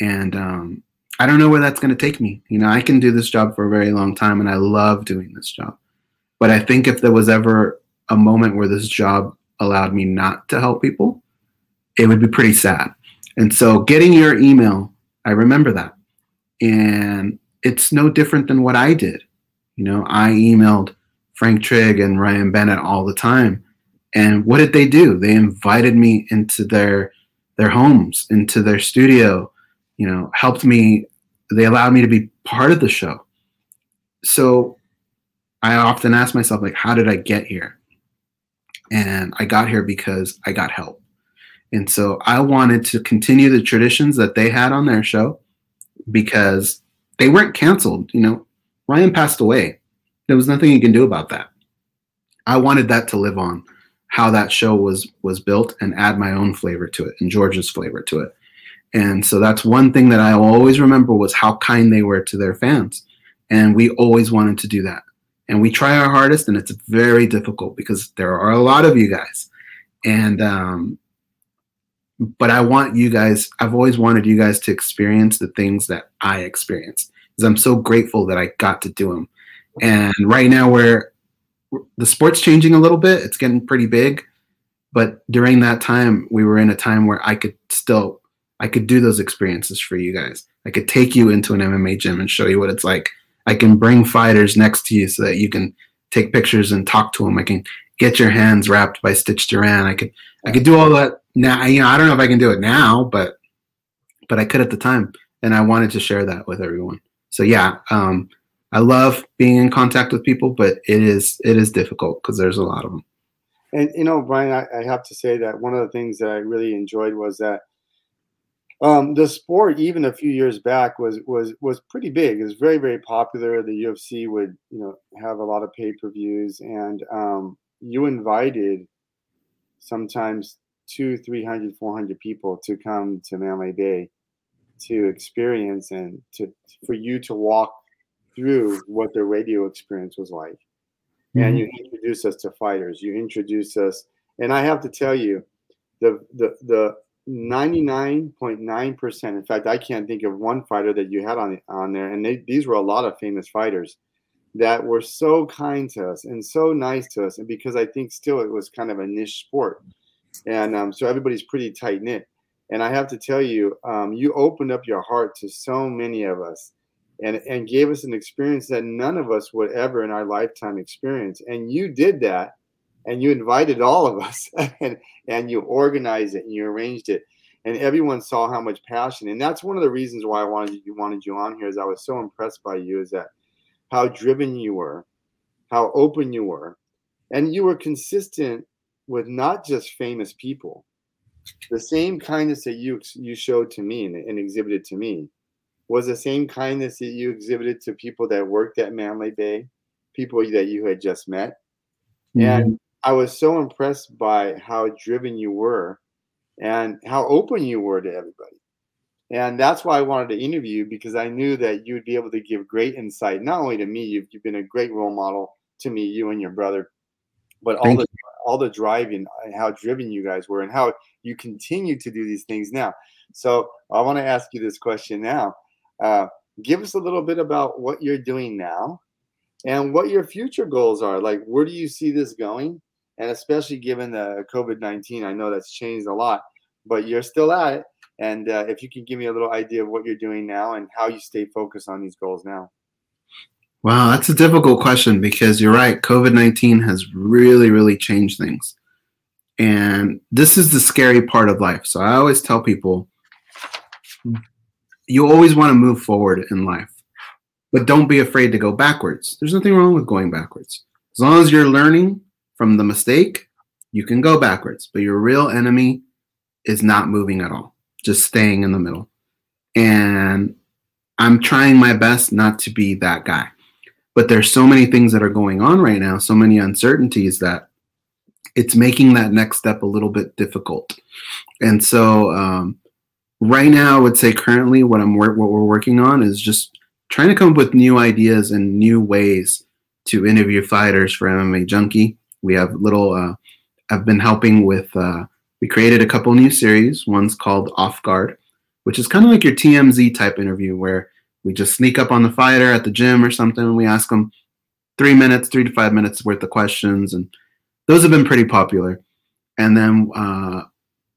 and um, i don't know where that's going to take me. You know i can do this job for a very long time and i love doing this job. But i think if there was ever a moment where this job allowed me not to help people it would be pretty sad. And so getting your email i remember that. And it's no different than what i did. You know i emailed frank trigg and ryan bennett all the time. And what did they do? They invited me into their their homes into their studio you know helped me they allowed me to be part of the show. So i often ask myself like how did i get here? And i got here because i got help. And so i wanted to continue the traditions that they had on their show because they weren't canceled you know? Ryan passed away. There was nothing you can do about that. I wanted that to live on how that show was was built and add my own flavor to it and George's flavor to it. And so that's one thing that I always remember was how kind they were to their fans. And we always wanted to do that. And we try our hardest and it's very difficult because there are a lot of you guys. And um but I want you guys, I've always wanted you guys to experience the things that I experienced. Because I'm so grateful that I got to do them. And right now we're the sport's changing a little bit. It's getting pretty big, but during that time, we were in a time where I could still I could do those experiences for you guys. I could take you into an MMA gym and show you what it's like. I can bring fighters next to you so that you can take pictures and talk to them. I can get your hands wrapped by Stitch Duran. I could I could do all that now. You know, I don't know if I can do it now, but but I could at the time, and I wanted to share that with everyone. So yeah, um, I love being in contact with people, but it is it is difficult because there's a lot of them. And you know, Brian, I, I, have to say that one of the things that I really enjoyed was that um, the sport, even a few years back, was was was pretty big. It was very very popular. The UFC would you know have a lot of pay per views, and um, you invited sometimes two, 300, 400 people to come to Mandalay Bay to experience and to for you to walk through what the radio experience was like. Mm-hmm. And you introduce us to fighters. You introduce us, and I have to tell you, the the the 99.9%. In fact, I can't think of one fighter that you had on on there, and they, these were a lot of famous fighters that were so kind to us and so nice to us. And because I think still it was kind of a niche sport, and um, so everybody's pretty tight knit. And I have to tell you, um, you opened up your heart to so many of us, and and gave us an experience that none of us would ever in our lifetime experience. And you did that and you invited all of us [LAUGHS] and, and you organized it and you arranged it and everyone saw how much passion and that's one of the reasons why i wanted you wanted you on here is i was so impressed by you is that how driven you were how open you were and you were consistent with not just famous people the same kindness that you you showed to me and, and exhibited to me was the same kindness that you exhibited to people that worked at Mandalay Bay, people that you had just met. Mm-hmm. And I was so impressed by how driven you were and how open you were to everybody. And that's why I wanted to interview you because I knew that you would be able to give great insight, not only to me, you've, you've been a great role model to me, you and your brother, but all the all the driving and how driven you guys were and how you continue to do these things now. So I want to ask you this question now. Uh, give us a little bit about what you're doing now and what your future goals are. Like, where do you see this going? And especially given the COVID nineteen, I know that's changed a lot. But you're still at it, and uh, if you can give me a little idea of what you're doing now and how you stay focused on these goals now. Wow, that's a difficult question because you're right. COVID 19 has really, really changed things. And this is the scary part of life. So I always tell people you always want to move forward in life, but don't be afraid to go backwards. There's nothing wrong with going backwards. As long as you're learning from the mistake, you can go backwards, but your real enemy is not moving at all, just staying in the middle. And I'm trying my best not to be that guy. But there's so many things that are going on right now, so many uncertainties that it's making that next step a little bit difficult. And so, um, right now, I would say currently what I'm what we're working on is just trying to come up with new ideas and new ways to interview fighters for MMA Junkie. We have little. Uh, I've been helping with. Uh, we created a couple new series. One's called Off Guard, which is kind of like your TMZ type interview where we just sneak up on the fighter at the gym or something and we ask them three minutes, three to five minutes worth of questions, and those have been pretty popular. And then uh,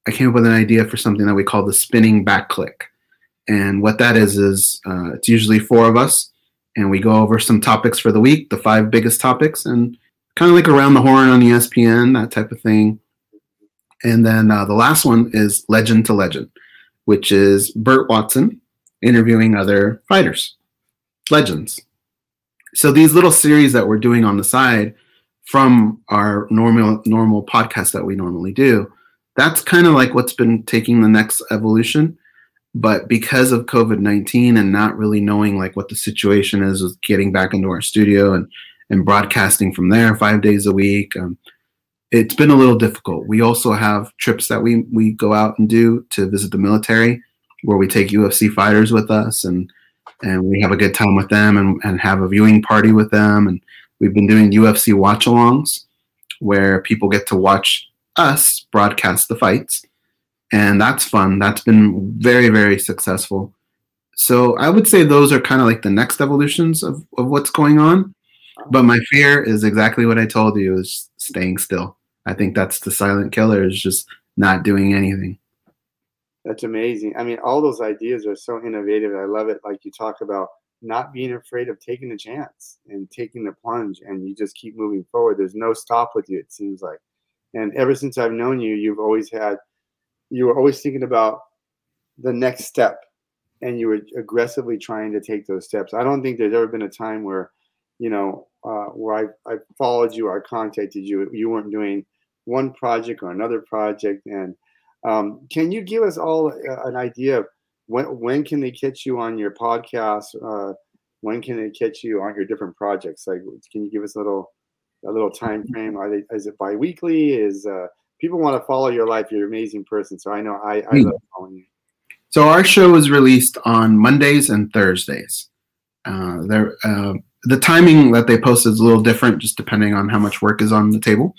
I came up with an idea for something that we call the Spinning Back Clique. And what that is is uh, it's usually four of us, and we go over some topics for the week, the five biggest topics, and kind of like around the horn on ESPN, that type of thing. And then uh, the last one is Legend to Legend, which is Burt Watson interviewing other fighters, legends. So these little series that we're doing on the side from our normal normal podcast that we normally do, that's kind of like what's been taking the next evolution. But because of COVID nineteen and not really knowing like what the situation is with getting back into our studio and and broadcasting from there five days a week. Um, it's been a little difficult. We also have trips that we we go out and do to visit the military, where we take UFC fighters with us and and we have a good time with them and, and have a viewing party with them. And we've been doing UFC watch-alongs, where people get to watch us broadcast the fights, and that's fun. That's been very very successful. So I would say those are kind of like the next evolutions of, of what's going on. But my fear is exactly what I told you is staying still. I think that's the silent killer is just not doing anything. That's amazing. I mean, all those ideas are so innovative. I love it. Like you talk about not being afraid of taking the chance and taking the plunge, and you just keep moving forward. There's no stop with you, it seems like. And ever since I've known you, you've always had, you were always thinking about the next step and you were aggressively trying to take those steps. I don't think there's ever been a time where you know, uh, where I, I followed you, I contacted you, you weren't doing one project or another project. And um, can you give us all an idea of when when can they catch you on your podcast? Uh, when can they catch you on your different projects? Like, can you give us a little a little time frame? Are they is it biweekly? Is uh, people want to follow your life? You're an amazing person, so I know I, I love following you. So our show is released on Mondays and Thursdays. Uh, there, uh, the timing that they post is a little different, just depending on how much work is on the table.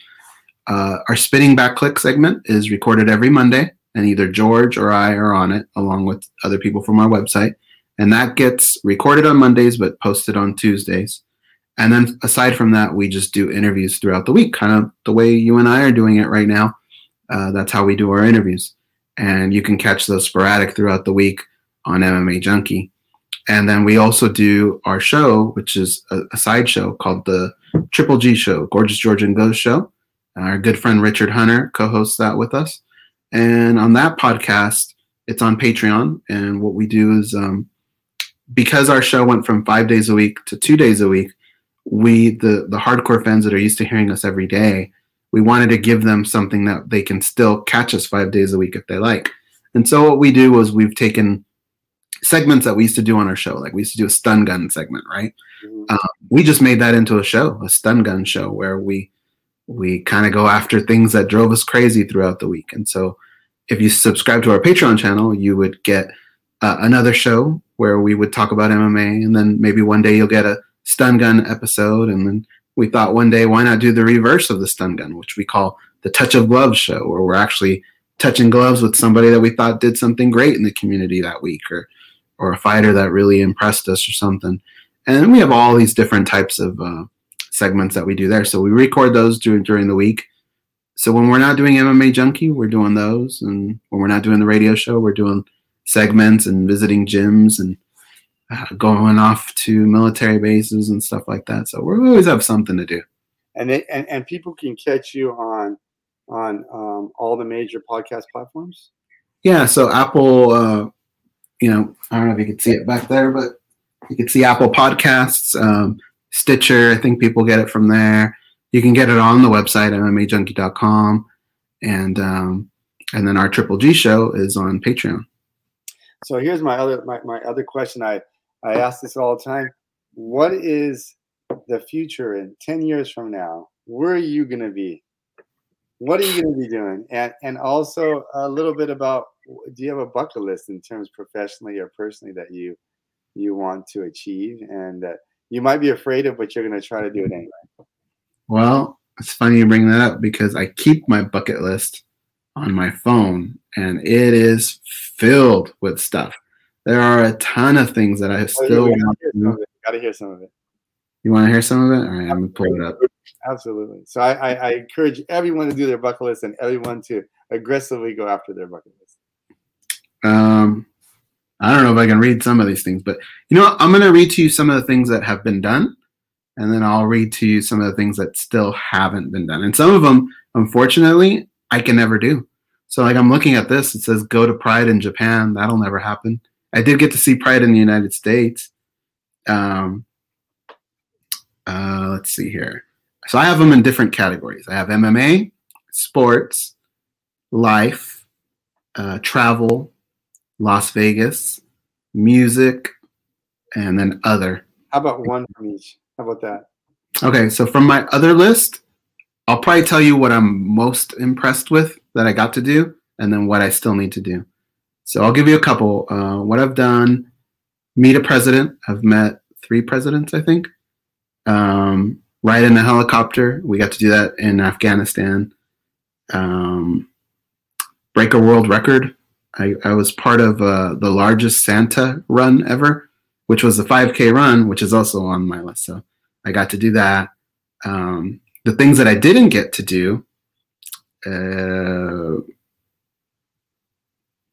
Uh, our Spinning Back Clique segment is recorded every Monday, and either George or I are on it, along with other people from our website. And that gets recorded on Mondays but posted on Tuesdays. And then aside from that, we just do interviews throughout the week, kind of the way you and I are doing it right now. Uh, that's how we do our interviews. And you can catch those sporadic throughout the week on MMA Junkie. And then we also do our show, which is a, a side show called the Triple G Show, Gorgeous George and Goze Show. Our good friend Richard Hunter co hosts that with us. And on that podcast, it's on Patreon. And what we do is um, because our show went from five days a week to two days a week, we, the, the hardcore fans that are used to hearing us every day, we wanted to give them something that they can still catch us five days a week if they like. And so what we do was we've taken segments that we used to do on our show, like we used to do a stun gun segment, right? Mm-hmm. Um, we just made that into a show, a stun gun show, where we we kind of go after things that drove us crazy throughout the week. And so, if you subscribe to our Patreon channel, you would get uh, another show where we would talk about MMA, and then maybe one day you'll get a stun gun episode, and then we thought one day why not do the reverse of the stun gun, which we call the touch of gloves show, where we're actually touching gloves with somebody that we thought did something great in the community that week, or or a fighter that really impressed us or something. And we have all these different types of uh, segments that we do there. So we record those during during the week. So when we're not doing MMA Junkie, we're doing those, and when we're not doing the radio show, we're doing segments and visiting gyms and uh, going off to military bases and stuff like that. So we always have something to do. And they, and and people can catch you on on um, all the major podcast platforms. Yeah, so Apple, uh, you know, I don't know if you can see it back there, but you can see Apple Podcasts, um, Stitcher. I think people get it from there. You can get it on the website mmajunkie.com, and um, and then our Triple G show is on Patreon. So here's my other my, my other question. I I ask this all the time. What is the future in ten years from now? Where are you gonna be? What are you gonna be doing? And and also a little bit about do you have a bucket list in terms professionally or personally that you you want to achieve and that you might be afraid of, but you're going to try to do it anyway? Well, it's funny you bring that up because I keep my bucket list on my phone and it is filled with stuff. There are a ton of things that I oh, still oh, want to do. Got to hear some of it. You want to hear some of it? All right, I'm going to pull it up. Absolutely. So I, I, I encourage everyone to do their bucket list and everyone to aggressively go after their bucket list. Um, I don't know if I can read some of these things, but you know. I'm going to read to you some of the things that have been done, and then I'll read to you some of the things that still haven't been done. And some of them, unfortunately, I can never do. So, like, I'm looking at this. It says go to Pride in Japan. That'll never happen. I did get to see Pride in the United States. Um, uh, let's see here. So I have them in different categories. I have MMA, sports, life, uh, travel, Las Vegas, music, and then other. How about one from each? How about that? Okay, so from my other list, I'll probably tell you what I'm most impressed with that I got to do, and then what I still need to do. So I'll give you a couple. Uh, what I've done: meet a president. I've met three presidents, I think. Um, ride in a helicopter. We got to do that in Afghanistan. Um, break a world record I, I was part of uh, the largest Santa run ever, which was the 5K run, which is also on my list. So I got to do that. Um, the things that I didn't get to do, uh,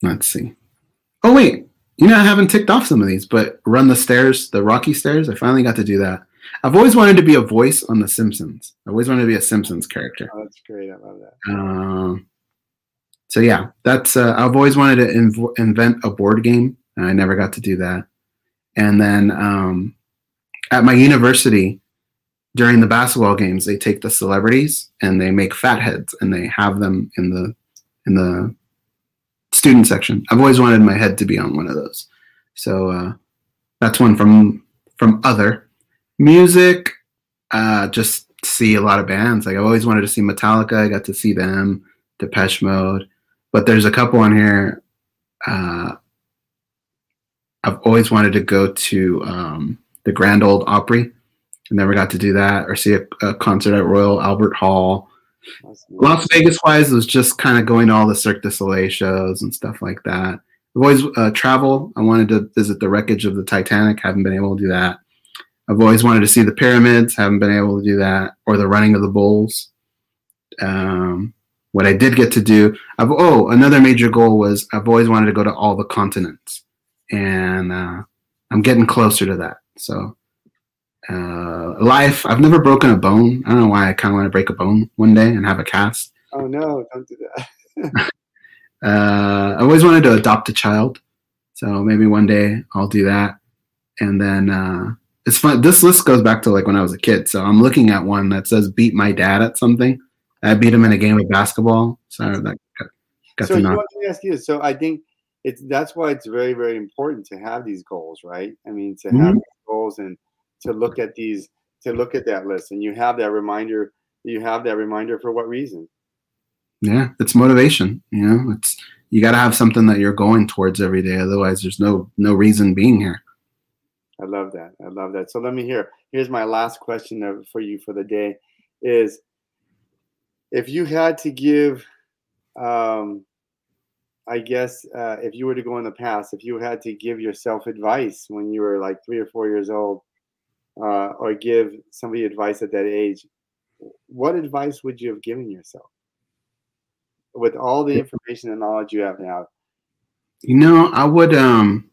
let's see. Oh, wait. You know, I haven't ticked off some of these, but run the stairs, the rocky stairs, I finally got to do that. I've always wanted to be a voice on The Simpsons. I always wanted to be a Simpsons character. Oh, that's great. I love that. Um, so yeah, that's uh, I've always wanted to inv- invent a board game, and I never got to do that. And then um, at my university, during the basketball games, they take the celebrities and they make fat heads and they have them in the in the student section. I've always wanted my head to be on one of those. So uh, that's one from from other music. Uh, just see a lot of bands. Like I've always wanted to see Metallica. I got to see them, Depeche Mode. But there's a couple on here. Uh, I've always wanted to go to um, the Grand Old Opry. I never got to do that or see a, a concert at Royal Albert Hall. Las Vegas wise was just kind of going to all the Cirque du Soleil shows and stuff like that. I've always uh, travel. I wanted to visit the wreckage of the Titanic. Haven't been able to do that. I've always wanted to see the pyramids. Haven't been able to do that or the running of the bulls. Um, what I did get to do, I've, oh, another major goal was I've always wanted to go to all the continents, and uh, I'm getting closer to that. So uh, life. I've never broken a bone. I don't know why I kind of want to break a bone one day and have a cast. Oh no! Don't do that. [LAUGHS] [LAUGHS] uh, I always wanted to adopt a child, so maybe one day I'll do that. And then uh, it's fun. This list goes back to like when I was a kid. So I'm looking at one that says "beat my dad" at something. I beat him in a game of basketball. So that got, got so to know. me ask you. So I think it's that's why it's very very important to have these goals, right? I mean, to mm-hmm. have goals and to look at these to look at that list and you have that reminder you have that reminder for what reason yeah it's motivation you know it's you got to have something that you're going towards every day otherwise there's no no reason being here i love that i love that so let me hear here's my last question for you for the day is if you had to give um i guess uh, if you were to go in the past if you had to give yourself advice when you were like three or four years old uh, or give somebody advice at that age, what advice would you have given yourself with all the information and knowledge you have now? You know, I would um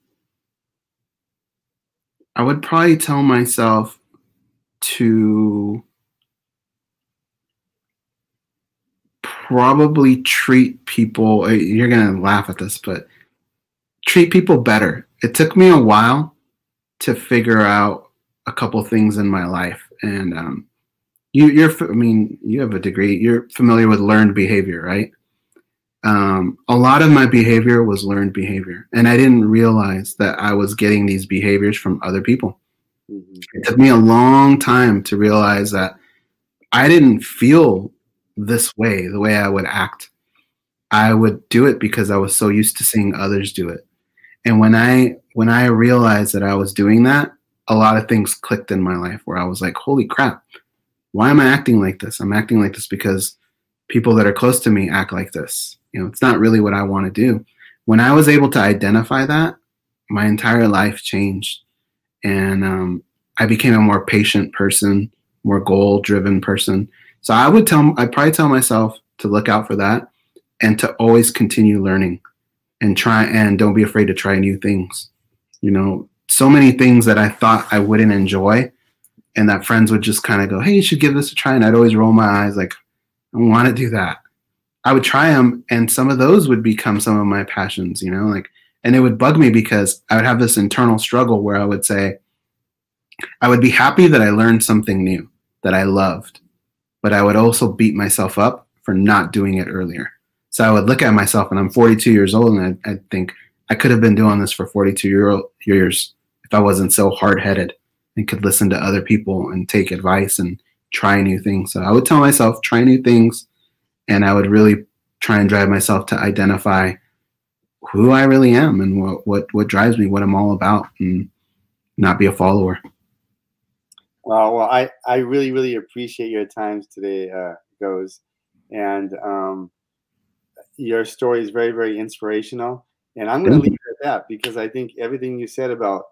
I would probably tell myself to probably treat people eh, you're going to laugh at this but treat people better. It took me a while to figure out a couple things in my life, and um, you, you're, I mean, you have a degree. You're familiar with learned behavior, right? Um, a lot of my behavior was learned behavior, and I didn't realize that I was getting these behaviors from other people. Mm-hmm. It took me a long time to realize that I didn't feel this way, the way I would act. I would do it because I was so used to seeing others do it. And when I when I realized that I was doing that, a lot of things clicked in my life where I was like, holy crap, why am I acting like this? I'm acting like this because people that are close to me act like this. You know, it's not really what I want to do. When I was able to identify that, my entire life changed. And um, I became a more patient person, more goal driven person. So I would tell, I'd probably tell myself to look out for that and to always continue learning and try and don't be afraid to try new things. You know, so many things that I thought I wouldn't enjoy, and that friends would just kind of go, "Hey, you should give this a try," and I'd always roll my eyes like, "I want to do that." I would try them, and some of those would become some of my passions, you know, like, and it would bug me because I would have this internal struggle where I would say, I would be happy that I learned something new that I loved, but I would also beat myself up for not doing it earlier. So I would look at myself, and I'm 42 years old, and I'd think I could have been doing this for 42 year, years if I wasn't so hard headed and could listen to other people and take advice and try new things. So I would tell myself, try new things, and I would really try and drive myself to identify who I really am and what what what drives me, what I'm all about, and not be a follower. Well, well, I I really really appreciate your times today, uh, Goze, and um, your story is very very inspirational. And I'm going to leave it at that because I think everything you said about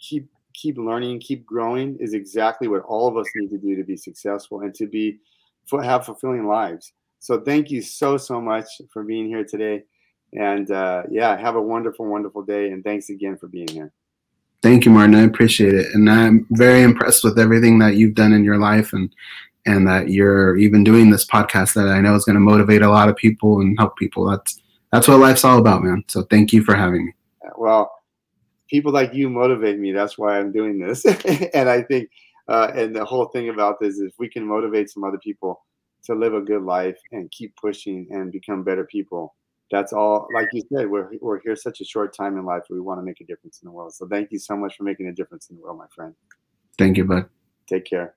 keep keep learning, keep growing is exactly what all of us need to do to be successful and to be have fulfilling lives. So thank you so so much for being here today, and uh, yeah, have a wonderful wonderful day, and thanks again for being here. Thank you, Martin. I appreciate it, and I'm very impressed with everything that you've done in your life, and and that you're even doing this podcast that I know is going to motivate a lot of people and help people. That's that's what life's all about, man. So thank you for having me. Well, people like you motivate me. That's why I'm doing this. [LAUGHS] and I think Uh, and the whole thing about this is if we can motivate some other people to live a good life and keep pushing and become better people, that's all. Like you said, we're, we're here such a short time in life. We want to make a difference in the world. So thank you so much for making a difference in the world, my friend. Thank you, bud. Take care.